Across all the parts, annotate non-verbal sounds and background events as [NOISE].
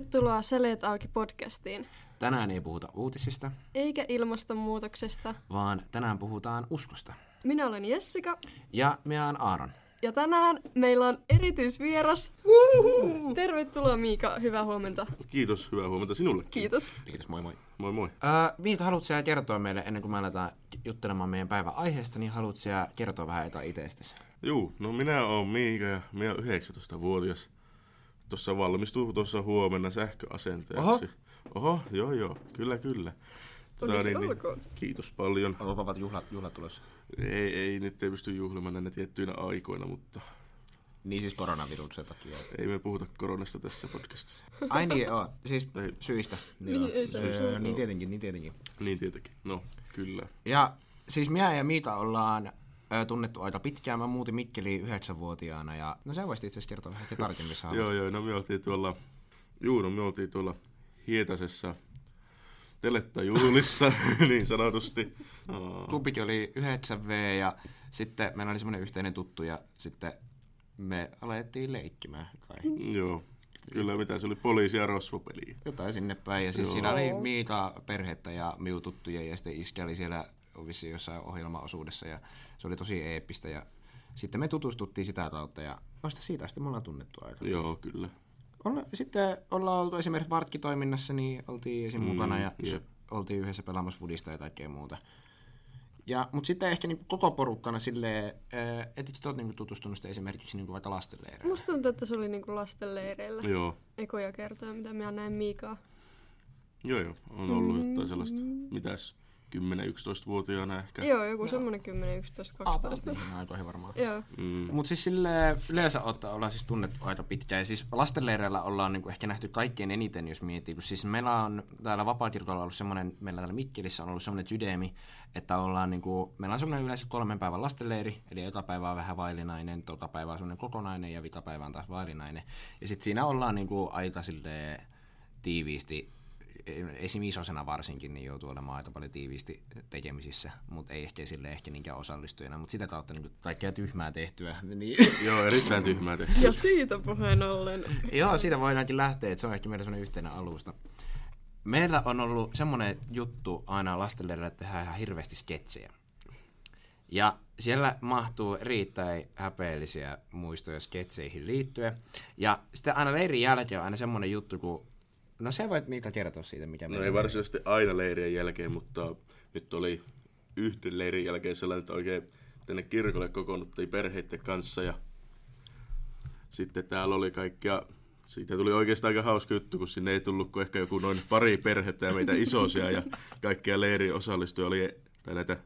Tervetuloa Seleet auki podcastiin. Tänään ei puhuta uutisista, Eikä ilmastonmuutoksesta. vaan tänään puhutaan uskosta. Minä olen Jessica Ja minä olen Aaron. ja tänään meillä on erityisvieras. Tervetuloa Miika, hyvää huomenta. Kiitos, hyvää huomenta sinulle. Kiitos. Kiitos, moi moi. Moi moi. Öö, Miika, haluatko sä kertoa meille, ennen kuin me aletaan juttelemaan meidän päivän aiheesta, niin haluatko sä kertoa vähän eka itsestäsi? Juu, no minä olen Miika ja minä olen 19-vuotias. Tuossa valmistuu tuossa huomenna sähköasentajaksi. Oho. Oho, joo joo, kyllä kyllä. Tota, Onneksi olkoon. kiitos paljon. On vapaavat juhlat, juhlat tulossa. Ei, ei, nyt ei pysty juhlimaan näinä tiettyinä aikoina, mutta Niin siis koronaviruksen takia. ei me puhuta koronasta tässä podcastissa. Ai niin, joo. Siis Ei. syistä. Niin, Joo. ei syistä. Öö, niin tietenkin, niin tietenkin. Niin tietenkin, no kyllä. Ja siis minä ja Miika ollaan ö, tunnettu aika pitkään. Mä muutin Mikkeliin yhdeksänvuotiaana ja no sä voisit itse asiassa kertoa vähän tarkemmin saa. Joo joo, no me oltiin tuolla, juu, no me oltiin tuolla Hietasessa telettajuhlissa, [LAUGHS] niin sanotusti. Aa. Klubikin oli 9V ja sitten meillä oli semmoinen yhteinen tuttu ja sitten me alettiin leikkimään kai. Joo, kyllä mitä se oli poliisi- ja rosvopeli. Jotain sinne päin. Ja siis Joo. siinä oli Miika perhettä ja miu tuttuja ja sitten iskä oli siellä vissiin jossain ohjelmaosuudessa ja se oli tosi eeppistä ja sitten me tutustuttiin sitä kautta ja vasta siitä sitten me ollaan tunnettu aika. Joo, kyllä. Olla, sitten ollaan oltu esimerkiksi Vartkitoiminnassa, niin oltiin esim. Mm, mukana ja jep. oltiin yhdessä pelaamassa fudista ja kaikkea muuta. Ja, mutta sitten ehkä niin koko porukkana silleen, äh, et itse olet niin tutustunut sitten esimerkiksi niin vaikka lastenleireillä. Musta tuntuu, että se oli niinku lastenleireillä. Joo, Ekoja kertoja, mitä minä näin Miikaa. joo, joo. On ollut jotain sellaista, mitäs, 10-11-vuotiaana ehkä. Joo, joku semmonen 10, 11, 12. Niin, aikoihin varmaan. Joo. Mm, Mutta siis sille yleensä otta, ollaan siis tunnettu aika pitkään. Ja siis lastenleireillä ollaan niinku ehkä nähty kaikkein eniten, jos miettii. Kun siis meillä on täällä Vapaakirkolla ollut semmoinen, meillä täällä Mikkelissä on ollut semmoinen sydämi, että ollaan niinku, meillä on semmoinen yleensä kolmen päivän lastenleiri, eli eka päivä on vähän vaillinainen, toka päivä on semmoinen kokonainen ja vika päivä on taas vaillinainen. Ja sitten siinä ollaan niinku aika silleen tiiviisti esim. isosena varsinkin, niin joutuu olemaan aika paljon tiiviisti tekemisissä, mutta ei ehkä sille ehkä niinkään osallistujana, mutta sitä kautta niin kaikkea tyhmää tehtyä. Niin, [LAUGHS] joo, erittäin tyhmää tehty. Ja siitä puheen ollen. joo, siitä voidaankin lähteä, että se on ehkä meidän semmoinen yhteinen alusta. Meillä on ollut semmoinen juttu aina lastenleirillä, että tehdään ihan hirveästi sketsejä. Ja siellä mahtuu erittäin häpeellisiä muistoja sketseihin liittyen. Ja sitten aina leirin jälkeen on aina semmoinen juttu, kun... No se voit Miika kertoa siitä, mikä No ei varsinaisesti aina leirien jälkeen, mutta nyt oli yhden leirin jälkeen sellainen, että oikein tänne kirkolle kokoonnuttiin perheiden kanssa ja sitten täällä oli kaikkia, siitä tuli oikeastaan aika hauska juttu, kun sinne ei tullut kuin ehkä joku noin pari perhettä ja meitä isosia ja kaikkia leirin osallistujia oli, tai näitä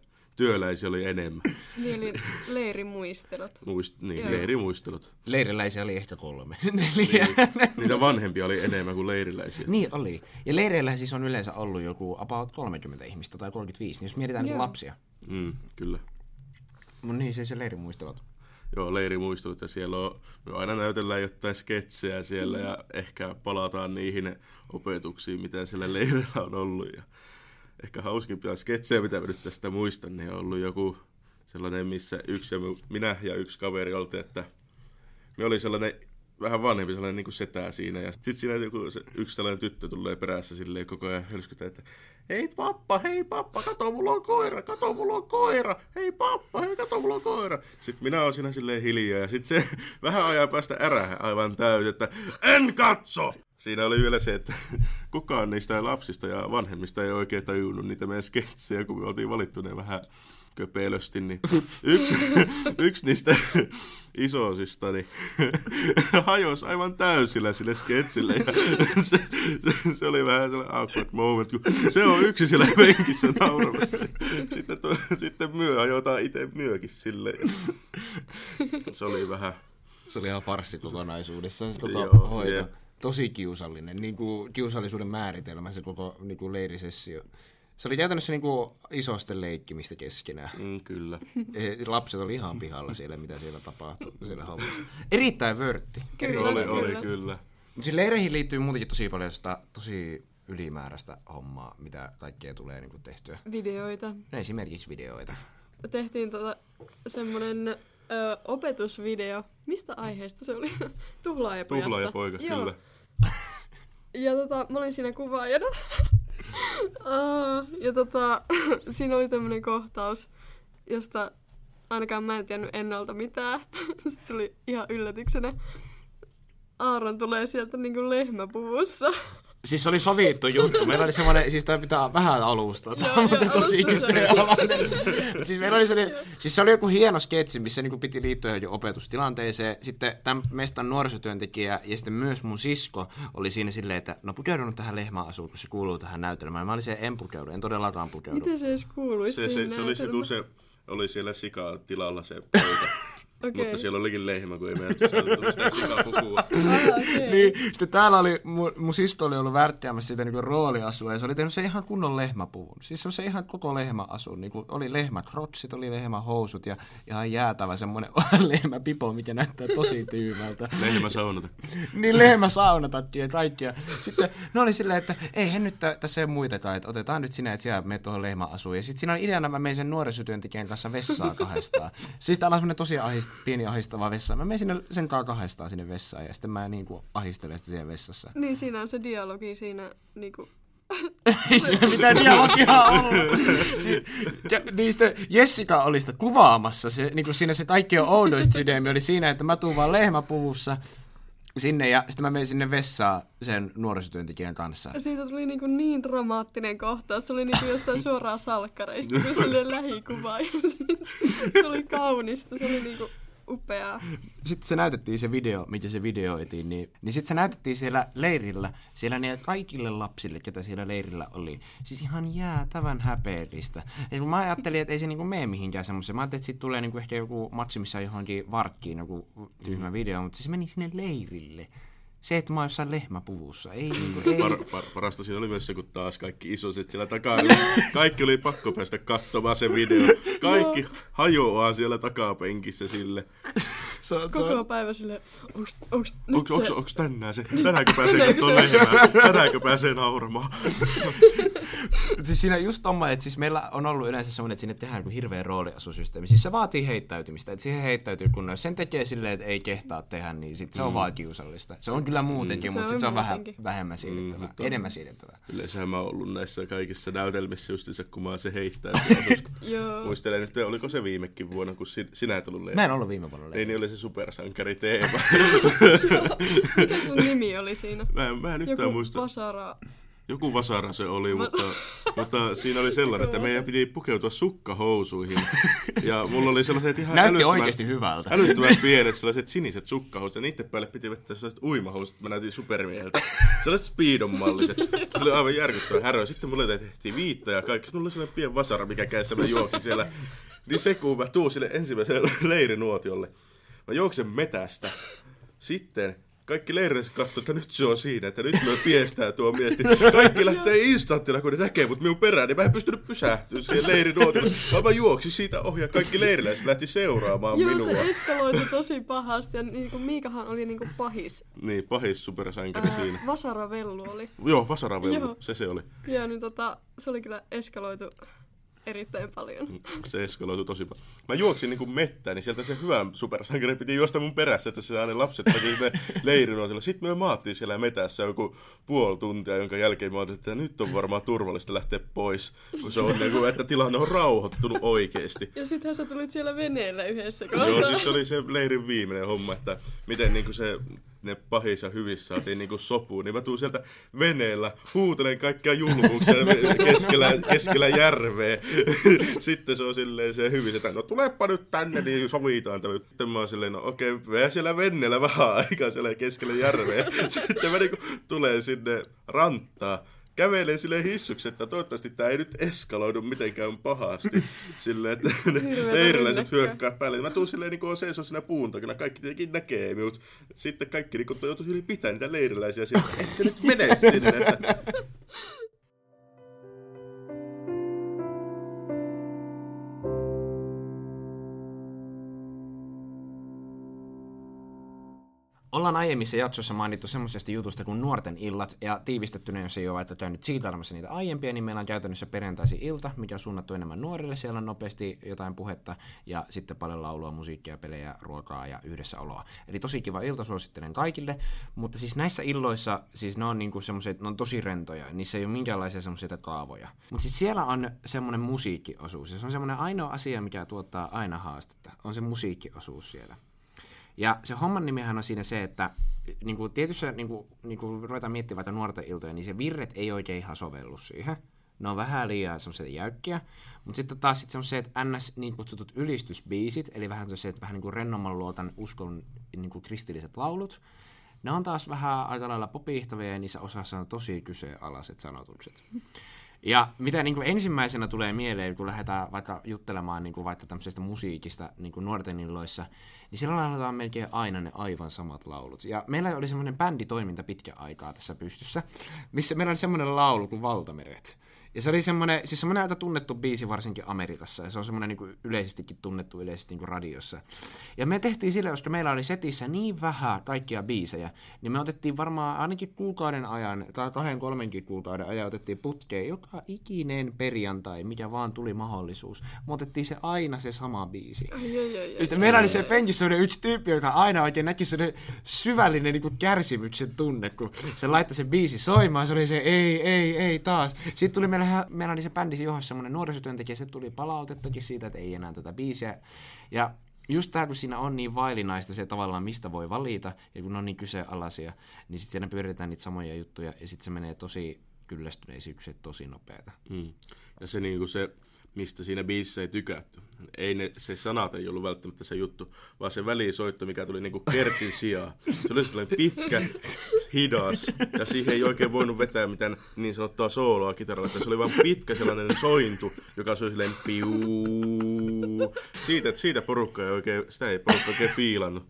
työläisiä oli enemmän. [LAUGHS] Niin oli leirimuistelut. Muist, niin, Joo. leirimuistelut. Leiriläisiä oli ehkä kolme. [LAUGHS] Neljä. Niitä vanhempia oli enemmän kuin leiriläisiä. Niin oli. Ja leireillä siis on yleensä ollut joku about 30 ihmistä tai 35, niin jos mietitään niin Joo. lapsia. Mm, kyllä. Mun niin siis se leirimuistelut. Joo, leirimuistelut ja siellä on, me aina näytellään jotain sketsejä siellä ja ehkä palataan niihin opetuksiin, mitä siellä leirillä on ollut. Ja ehkä hauskimpia sketsejä, mitä mä nyt tästä muistan, niin on ollut joku sellainen, missä yksi ja mi- minä ja yksi kaveri oltiin, että me oli sellainen vähän vanhempi sellainen niin kuin setä siinä. Ja sitten siinä joku, se, yksi tällainen tyttö tulee perässä silleen koko ajan hölskytää, että hei pappa, hei pappa, kato mulla on koira, kato mulla on koira, hei pappa, hei kato mulla on koira. Sitten minä olen siinä silleen hiljaa ja sitten se [LAUGHS] vähän ajan päästä ärähä aivan täysin, että en katso! Siinä oli vielä se, että [LAUGHS] kukaan niistä lapsista ja vanhemmista ei oikein tajunnut niitä meidän sketsejä, kun me oltiin valittu ne vähän köpelösti, niin [LAUGHS] yksi, yksi niistä [LAUGHS] isosista niin hajosi aivan täysillä sille sketsille. Ja se, se, se, oli vähän sellainen awkward moment, kun se on yksi siellä penkissä nauramassa. Sitten, tuo, sitten myö ajotaan itse myökin sille. Se oli vähän, Se oli ihan farssi kokonaisuudessaan se koko Joo, hoito. jep. Tosi kiusallinen, niin kuin kiusallisuuden määritelmä se koko niin kuin leirisessio. Se oli käytännössä niin kuin isosten leikkimistä keskenään. mm, kyllä. Eh, Lapset oli ihan pihalla siellä, mitä siellä tapahtui siellä hommassa. Erittäin vörtti. Kyllä, Oli, oli kyllä. kyllä. Mutta siis leireihin liittyy muutenkin tosi paljon sitä tosi ylimääräistä hommaa, mitä kaikkea tulee niin kuin tehtyä. Videoita. No esimerkiksi videoita. Tehtiin tota semmonen ö, opetusvideo. Mistä aiheesta se oli? [LAUGHS] Tuhlaajapojasta. Tuhlaajapojasta, Joo. kyllä. Ja tota, mä olin siinä kuvaajana. [LAUGHS] Ah, ja tota, [LAUGHS] siinä oli tämmönen kohtaus, josta ainakaan mä en tiennyt ennalta mitään. [LAUGHS] Se tuli ihan yllätyksenä. Aaron tulee sieltä niinku lehmäpuvussa. Siis se oli sovittu juttu. Meillä oli semmoinen, siis tämä pitää vähän alustaa, Joo, tämä mutta joo, tosi alusta kyseenalainen. siis meillä oli sellainen, siis se oli joku hieno sketsi, missä niinku piti liittyä jo opetustilanteeseen. Sitten tämän mestan nuorisotyöntekijä ja sitten myös mun sisko oli siinä silleen, että no pukeudun tähän lehmäasuun, kun se kuuluu tähän näytelmään. Mä olin se en pukeudu, en todellakaan pukeudu. Miten se edes kuuluisi Se, se, se oli se, kun se oli siellä sikatilalla se poika. Okei. Mutta siellä olikin lehmä, kun ei meidän se oli tullut sitä [LAUGHS] sikapukua. Ah, okei. Niin, sitten täällä oli, mun, mun sisko oli ollut värkkäämässä sitä niinku rooliasua, ja se oli tehnyt se ihan kunnon lehmäpuvun. Siis se on se ihan koko lehmäasu, niinku oli lehmäkrotsit, oli lehmähousut ja ihan jäätävä semmoinen [LAUGHS] lehmäpipo, mikä näyttää tosi tyymältä. Lehmä saunata. niin lehmä saunatakki ja kaikkia. Sitten ne oli silleen, että ei hän nyt tä- tässä ei ole muitakaan, että otetaan nyt sinä, että sinä menet tuohon lehmäasuun. Ja sitten siinä on ideana, mä menin sen nuorisotyöntekijän kanssa vessaa kahdestaan. siis täällä on semmoinen tosi pieni ahistava vessa. Mä menin sinne sen kanssa kahdestaan sinne vessaan ja sitten mä niin kuin ahistelen sitä siellä vessassa. Niin siinä on se dialogi siinä niinku... ei siinä mitään dialogia ollut. Si- ja, niin sitten Jessica oli sitä kuvaamassa. Se, niin kuin siinä se kaikki on oudoista sydämi oli siinä, että mä tuun vaan lehmäpuvussa sinne ja sitten mä menin sinne vessaan sen nuorisotyöntekijän kanssa. Siitä tuli niinku niin dramaattinen kohtaus. Se oli niinku jostain [LAUGHS] suoraan salkkareista, kun sille lähikuva. Ja sit- se oli [LAUGHS] kaunista, se oli niinku upeaa. Sitten se näytettiin se video, mitä se videoitiin, niin, niin sitten se näytettiin siellä leirillä, siellä ne kaikille lapsille, ketä siellä leirillä oli. Siis ihan jäätävän häpeellistä. Ja kun mä ajattelin, että ei se niinku mene mihinkään semmoiseen, mä ajattelin, että siitä tulee niinku ehkä joku maksimissaan johonkin varkkiin joku tyhmä mm. video, mutta siis se meni sinne leirille. Se, että mä oon jossain lehmäpuvussa, ei niinku, [LAUGHS] ei. Par, par, parasta siinä oli myös se, kun taas kaikki isoset siellä takana. Kaikki oli pakko päästä katsomaan se video. Kaikki hajoaa siellä takapenkissä sille. Se, on- se, Koko on- päivä sille, onks, onks nyt Onks, onks, se... onks tänään se? Tänäänkö pääsee katsomaan se- lehmää? Tänäänkö pääsee nauramaan? [LAUGHS] siis siinä just tomma, että siis meillä on ollut yleensä semmoinen, että sinne tehdään kuin hirveä rooliasusysteemi. Siis se vaatii heittäytymistä, että siihen heittäytyy kun jos sen tekee silleen, että ei kehtaa tehdä, niin sit se on vaan kiusallista. Se on kyllä muutenkin, Mm. Se mutta on sit se on vähän vähemmän siirrettävää, Mm, enemmän siirrettävää. Yleensähän mä oon ollut näissä kaikissa näytelmissä justiinsa, kun mä se heittää. [LAUGHS] Muistelen nyt, oliko se viimekin vuonna, kun si- sinä et ollut Mä lehmä. en ollut viime vuonna Ei, leiri. niin oli se supersankari teema. [LAUGHS] Mikä sun nimi oli siinä? Mä en, mä en yhtään Joku muista. Vasara. Joku vasara se oli, mutta, mutta siinä oli sellainen, että meidän piti pukeutua sukkahousuihin. Ja mulla oli sellaiset ihan Näytti älyttömän- oikeasti hyvältä. Älyttömän pienet sellaiset siniset sukkahousut ja niiden päälle piti vetää sellaiset uimahousut, että mä näytin supermieheltä. Sellaiset speedon malliset. Se oli aivan järkyttävä härö. Sitten mulle tehtiin viittä ja kaikki. Sitten mulla oli sellainen pieni vasara, mikä kädessä mä juoksin siellä. Niin se kun mä tuun sille ensimmäiselle leirinuotiolle. Mä juoksen metästä. Sitten kaikki leiriläiset katsoo, että nyt se on siinä, että nyt me piestää tuo mies. Niin kaikki lähtee instanttina, kun ne näkee mut minun perään, niin mä en pystynyt pysähtyä siihen leirinuotiolle. Vaan mä juoksin siitä ohi ja kaikki leiriläiset lähti seuraamaan Joo, minua. se eskaloitui tosi pahasti ja niinku Miikahan oli niinku pahis. Niin, pahis supersankari siinä. Ää, Vasaravellu oli. Joo, vasaravellu, Joo. se se oli. Joo, niin tota, se oli kyllä eskaloitu erittäin paljon. Se eskaloitui tosi paljon. Mä juoksin niinku mettään, niin sieltä se hyvä supersankari piti juosta mun perässä, että se ne lapset takia sinne leirinuotille. Sitten me maattiin siellä metässä joku puoli tuntia, jonka jälkeen mä ajattelin, että nyt on varmaan turvallista lähteä pois, kun se on niinku, että tilanne on rauhoittunut oikeesti. Ja sittenhän sä tulit siellä veneellä yhdessä. Joo, siis se oli se leirin viimeinen homma, että miten niinku se ne pahissa hyvissä saatiin niinku sopuun, niin mä tuun sieltä veneellä, huutelen kaikkia julmuuksia [LAUGHS] keskellä, keskellä järveä. [LAUGHS] Sitten se on silleen se hyvin, että no tulepa nyt tänne, niin sovitaan tämä. Sitten mä oon silleen, no okei, okay, siellä veneellä vähän aikaa siellä keskellä järveä. [LAUGHS] Sitten mä niinku tulen sinne ranttaan. Kävelen sille hissuksi, että toivottavasti tämä ei nyt eskaloidu mitenkään pahasti. [LAUGHS] Silleen, että ne leiriläiset hyökkää päälle. Mä tuun silleen niin kuin seisoo siinä puun takana, kaikki tietenkin näkee minut. Sitten kaikki niin joutuu yli pitää niitä leiriläisiä sieltä, ette nyt mene sinne. Että... [LAUGHS] ollaan aiemmissa jaksoissa mainittu semmoisesta jutusta kuin nuorten illat, ja tiivistettynä, jos ei ole vaikka käynyt siirtailemassa niitä aiempia, niin meillä on käytännössä perjantaisin ilta, mikä on suunnattu enemmän nuorille. Siellä on nopeasti jotain puhetta, ja sitten paljon laulua, musiikkia, pelejä, ruokaa ja yhdessäoloa. Eli tosi kiva ilta, suosittelen kaikille. Mutta siis näissä illoissa, siis ne on niinku semmoiset, ne on tosi rentoja, niissä ei ole minkäänlaisia semmoisia kaavoja. Mutta siis siellä on semmoinen musiikkiosuus, ja se on semmoinen ainoa asia, mikä tuottaa aina haastetta, on se musiikkiosuus siellä. Ja se homman nimihän on siinä se, että niin kuin tietyssä, niin kuin, niin kuin ruvetaan miettimään vaikka nuorten iltoja, niin se virret ei oikein ihan sovellu siihen. Ne on vähän liian semmoisia jäykkiä. Mutta sitten taas sit se, että ns. niin kutsutut ylistysbiisit, eli vähän se, että vähän niin kuin rennomman luotan uskon niin kuin kristilliset laulut, ne on taas vähän aika lailla popihtavia ja niissä osassa on tosi kyseenalaiset sanotukset. Ja mitä niin kuin ensimmäisenä tulee mieleen, kun lähdetään vaikka juttelemaan niin kuin vaikka tämmöisestä musiikista niin kuin nuorten illoissa, niin siellä lauletaan melkein aina ne aivan samat laulut. Ja meillä oli semmoinen bänditoiminta pitkä aikaa tässä pystyssä, missä meillä oli semmoinen laulu kuin Valtameret. Ja se oli semmoinen, siis semmoinen aika tunnettu biisi varsinkin Amerikassa, ja se on semmoinen niin kuin yleisestikin tunnettu yleisesti niin kuin radiossa. Ja me tehtiin sille, koska meillä oli setissä niin vähän kaikkia biisejä, niin me otettiin varmaan ainakin kuukauden ajan, tai kahden kolmenkin kuukauden ajan otettiin putkeen joka ikinen perjantai, mikä vaan tuli mahdollisuus. Me otettiin se aina se sama biisi. Ai, ai, ai, Ja sitten meillä oli se penkissä semmoinen yksi tyyppi, joka aina oikein näki semmoinen syvällinen niin kuin kärsimyksen tunne, kun se laittoi sen biisi soimaan, se oli se ei, ei, ei taas. Sitten tuli meillä, meillä oli se bändisi johdossa semmoinen nuorisotyöntekijä, se tuli palautettakin siitä, että ei enää tätä biisiä. Ja just tämä, kun siinä on niin vaillinaista se tavallaan, mistä voi valita, ja kun on niin kyseenalaisia, niin sitten siinä pyöritetään niitä samoja juttuja, ja sitten se menee tosi kyllästyneisyyksiin tosi nopeata. Mm. Ja se, niinku se, mistä siinä biisissä ei tykätty. Ei ne, se sanat ei ollut välttämättä se juttu, vaan se välisoitto, mikä tuli niinku kertsin sijaan. Se oli sellainen pitkä, hidas, ja siihen ei oikein voinut vetää mitään niin sanottua sooloa kitaralla. Että se oli vain pitkä sellainen sointu, joka soi silleen piuu. Siitä, siitä porukka ei oikein, sitä ei porukka oikein fiilannut.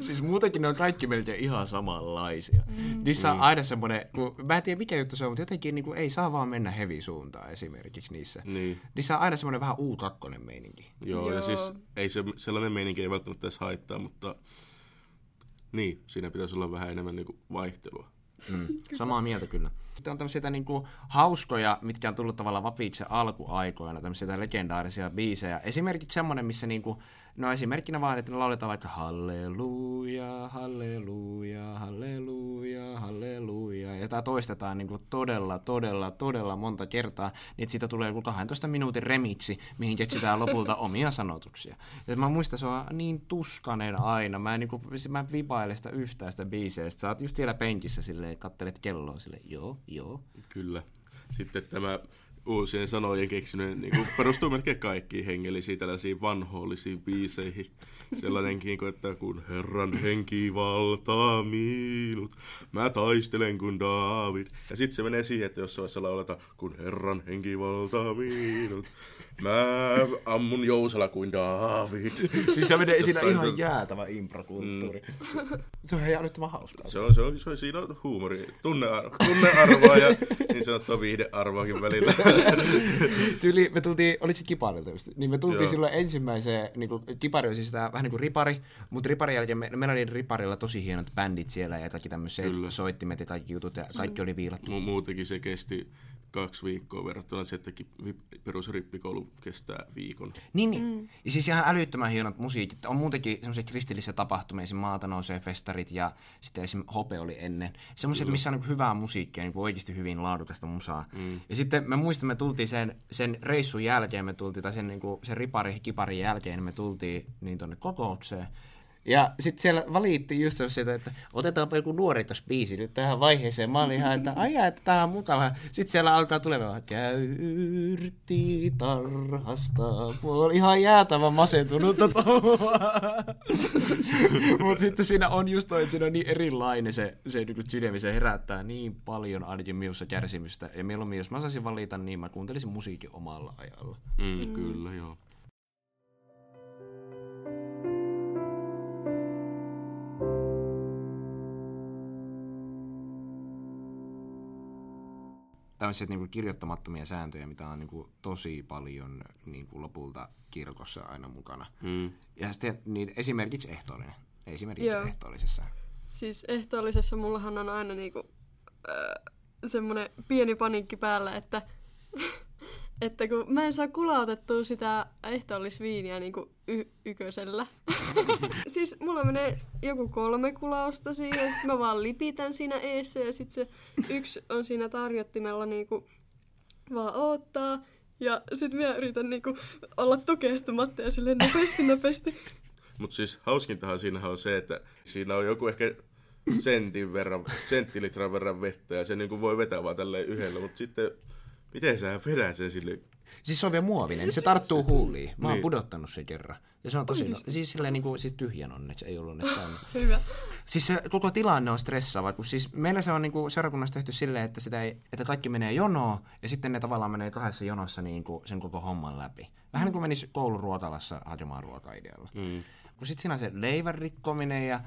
siis muutenkin ne on kaikki melkein ihan samanlaisia. Mm. Niissä on aina semmoinen, kun, mä en tiedä mikä juttu se on, mutta jotenkin niin kuin, ei saa vaan mennä heavy suuntaan esimerkiksi niissä. Niin. Niissä on aina semmoinen vähän U2 meininki. Joo, Joo, ja siis ei se, sellainen meininki ei välttämättä edes haittaa, mutta niin, siinä pitäisi olla vähän enemmän niinku vaihtelua. Mm. Samaa mieltä kyllä. Sitten on tämmöisiä niinku hauskoja, mitkä on tullut tavallaan Vapiksen alkuaikoina, tämmöisiä legendaarisia biisejä. Esimerkiksi semmoinen, missä niinku, no esimerkkinä vaan, että ne lauletaan vaikka halleluja, halleluja, halleluja, halleluja. Ja tämä toistetaan niinku todella, todella, todella monta kertaa, niin siitä tulee joku 12 minuutin remiksi, mihin keksitään lopulta [LAUGHS] omia sanotuksia. Ja mä muistan, se on niin tuskanen aina. Mä en, niinku, mä en vipaile sitä yhtään sitä biiseä. Sä oot just siellä penkissä silleen, kattelet kelloa silleen, joo, joo. Kyllä. Sitten tämä uusien sanojen keksiminen niin kuin perustuu melkein kaikkiin hengellisiin tällaisiin vanhollisiin biiseihin. Sellainenkin, kuin, että kun Herran henki valtaa minut, mä taistelen kuin David. Ja sitten se menee siihen, että jossain vaiheessa lauletaan, kun Herran henki valtaa minut, mä ammun jousella kuin David. Siis se menee siinä ihan jäätävä improkulttuuri. Mm. Se on ihan älyttömän hauskaa. Se on, se on, se on siinä on huumori, tunnearvoa, tunnearvoa ja niin sanottua viihdearvoakin välillä. [LAUGHS] Tyyli, me tultiin, oliko se kiparilta just, niin me tultiin Joo. silloin ensimmäiseen, niin kuin, kipari oli siis tää, vähän niin kuin ripari, mutta riparin jälkeen me, meillä oli riparilla tosi hienot bändit siellä ja kaikki tämmöiset soittimet ja kaikki jutut ja kaikki oli viilattu. Mu- muutenkin se kesti kaksi viikkoa verrattuna siihen, että perusrippikoulu kestää viikon. Niin, niin. Mm. Ja siis ihan älyttömän hienot musiikit. On muutenkin semmoisia kristillisiä tapahtumia, esim. maata nousee festarit ja sitten esim. Hope oli ennen. Semmoiset, missä on niin hyvää musiikkia, niin oikeasti hyvin laadukasta musaa. Mm. Ja sitten me muistan, me tultiin sen, sen reissun jälkeen, me tultiin, tai sen, niin kuin, sen ripari, kiparin jälkeen, me tultiin niin tonne kokoukseen. Ja sitten siellä valittiin just se, että otetaanpa joku nuorikas biisi nyt tähän vaiheeseen. Mä olin ihan, että [LAUGHS] aijaa, että tää on mukava. Sitten siellä alkaa tulemaan, käyrti tarhasta. Mulla oli ihan jäätävän masentunutta touhua. [LAUGHS] Mutta sitten siinä on just toi, että siinä on niin erilainen se, se niin sydämi, se herättää niin paljon ainakin minussa kärsimystä. Ja mieluummin, jos mä saisin valita, niin mä kuuntelisin musiikin omalla ajalla. Mm, mm. Kyllä, joo. Tämmöisiä niin kirjoittamattomia sääntöjä, mitä on niin kuin, tosi paljon niin kuin, lopulta kirkossa aina mukana. Mm. Ja sitten niin esimerkiksi ehtoollinen. Esimerkiksi Joo. ehtoollisessa. siis ehtoollisessa mullahan on aina niinku, äh, semmonen pieni paniikki päällä, että, että kun mä en saa kulautettua sitä ehtoollisviiniä niinku y- ykösellä. [LAUGHS] siis mulla menee joku kolme kulausta siinä ja sit mä vaan lipitän siinä eessä ja sit se yksi on siinä tarjottimella niinku vaan oottaa. Ja sit mä yritän niinku olla tukehtumatta ja silleen nopeasti, nopeasti. Mutta siis hauskintahan siinä on se, että siinä on joku ehkä sentin verran, senttilitran verran vettä ja se niinku voi vetää vaan tälleen yhdellä, mutta sitten miten sä vedät sen sille? Siis se on vielä muovinen, niin se tarttuu huuliin. Mä oon Niin. pudottanut sen kerran. Ja se on tosi, no, siis silleen niinku, siis tyhjän onneksi, ei ollut onneksi täynnä. Hyvä. Siis se koko tilanne on stressaava, kun siis meillä se on niinku seurakunnassa tehty silleen, että, sitä ei, että kaikki menee jonoon ja sitten ne tavallaan menee kahdessa jonossa niinku sen koko homman läpi. Vähän niin kuin menisi kouluruokalassa hakemaan ruokaidealla. Mm. Kun sitten siinä on se leivän rikkominen ja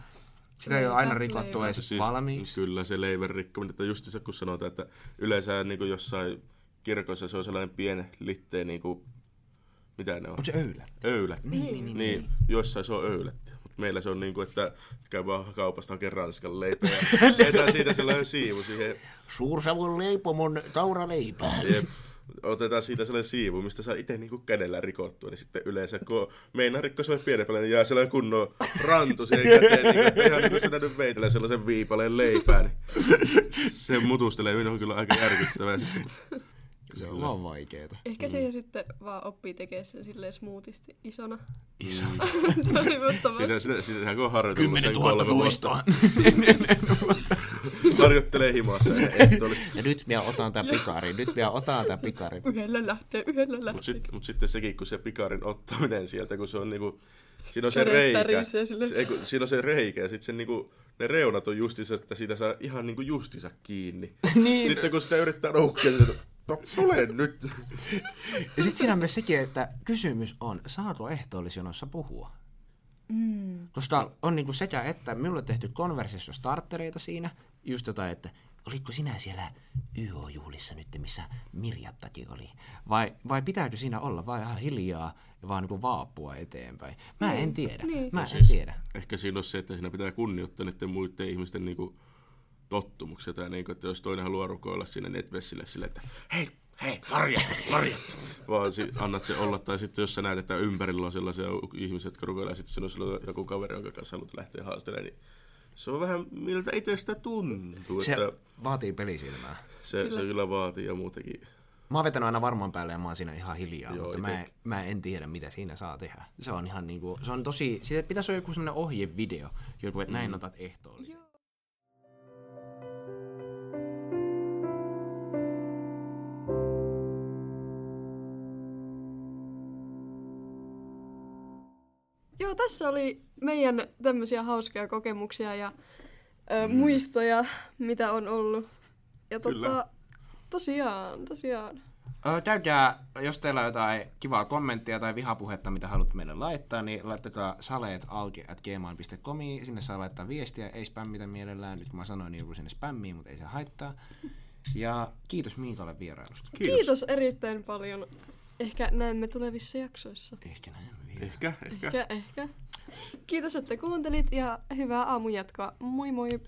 sitä ei ole aina rikottu edes valmiiksi. Kyllä se leivän rikkominen, että just se kun sanotaan, että yleensä niin kuin jossain kirkossa se on sellainen pieni litteen, niin kuin, mitä ne on? Onko se öylä? Öylät. Niin, niin, niin. niin joissain se on öylätty. Mut meillä se on niin kuin, että käy vaan kaupasta hakemaan ranskan leipää ja [LAUGHS] tehdään siitä sellainen siivu siihen. Suursavun leipomon kauraleipää. Jep. Otetaan siitä sellainen siivu, mistä saa itse niinku kädellä rikottua, niin sitten yleensä kun meinaa rikkoa sellainen pienempänä, niin jää sellainen kunnon rantu siihen [LAUGHS] käteen, niin kuin, ihan niin kuin sitä nyt veitellä sellaisen viipaleen leipää, niin se mutusteleminen on kyllä aika järkyttävää. Sitten, Se on vaan vaikeeta. Ehkä Mm. se jo sitten vaan oppii tekemään sen silleen smoothisti isona. Iso. [LAUGHS] Toivottavasti. Siinä, siinä, siinä kun on harjoitellut 10 sen 000 kolme vuotta, toistoa. [LAUGHS] harjoittelee himassa. Ja nyt minä otan tää pikari, nyt minä otan tää pikari. Yhdellä lähtee, yhdellä Mutta lähtee. sit, mut sitten sekin, kun se pikarin ottaminen sieltä, kun se on niinku, siinä on se reikä, se, kun, siinä on se reikä ja sitten se niinku, ne reunat on justiinsa, että siitä saa ihan niinku justiinsa kiinni. [LAUGHS] Niin. Sitten kun sitä yrittää rohkea, niin no tule nyt. Ja sitten siinä on myös sekin, että kysymys on, saako ehtoollisjonossa puhua? Mm. Koska on niinku sekä että, minulle on tehty konversio starttereita siinä, just jotain, että olitko sinä siellä YO-juhlissa nyt, missä Mirjattakin oli? Vai, vai pitääkö siinä olla vai ihan hiljaa ja vaan niinku vaapua eteenpäin? Mä en tiedä, Niin. mä No en siis- tiedä. Ehkä siinä on se, että siinä pitää kunnioittaa niiden muiden ihmisten niinku, tottumuksia. Tai niinku, että jos toinen haluaa rukoilla sinne netvessille silleen, että hei, hei, Marja, Marja. Vaan si- annat se olla. Tai sitten jos sä näet, että ympärillä on sellaisia ihmisiä, jotka rukoilee, ja sitten siinä on joku kaveri, jonka kanssa haluat lähteä haastelemaan, niin se on vähän miltä itsestä tuntuu. Se että vaatii pelisilmää. se, se kyllä vaatii ja muutenkin. Mä oon vetänyt aina varmaan päälle ja mä oon siinä ihan hiljaa, Joo, mutta mä, mä en tiedä, mitä siinä saa tehdä. Se on ihan niinku, se on tosi, siitä pitäisi olla joku sellainen ohjevideo, joku, että näin otat ehtoollisen. Joo, tässä oli meidän tämmöisiä hauskoja kokemuksia ja ö, muistoja, mitä on ollut. Ja Kyllä. tota, tosiaan, tosiaan. Ö, käykää, jos teillä on jotain kivaa kommenttia tai vihapuhetta, mitä haluatte meille laittaa, niin laittakaa saleet auki at gmail.com. Sinne saa laittaa viestiä, ei spämmitä mielellään. Nyt kun mä sanoin, niin joku sinne spämmiin, mutta ei se haittaa. Ja kiitos Miikalle vierailusta. Kiitos. Kiitos erittäin paljon. Ehkä näemme tulevissa jaksoissa. Ehkä näemme vielä. Ehkä, ehkä. Ehkä, ehkä. Kiitos, että kuuntelit ja hyvää aamujatkoa. Moi moi!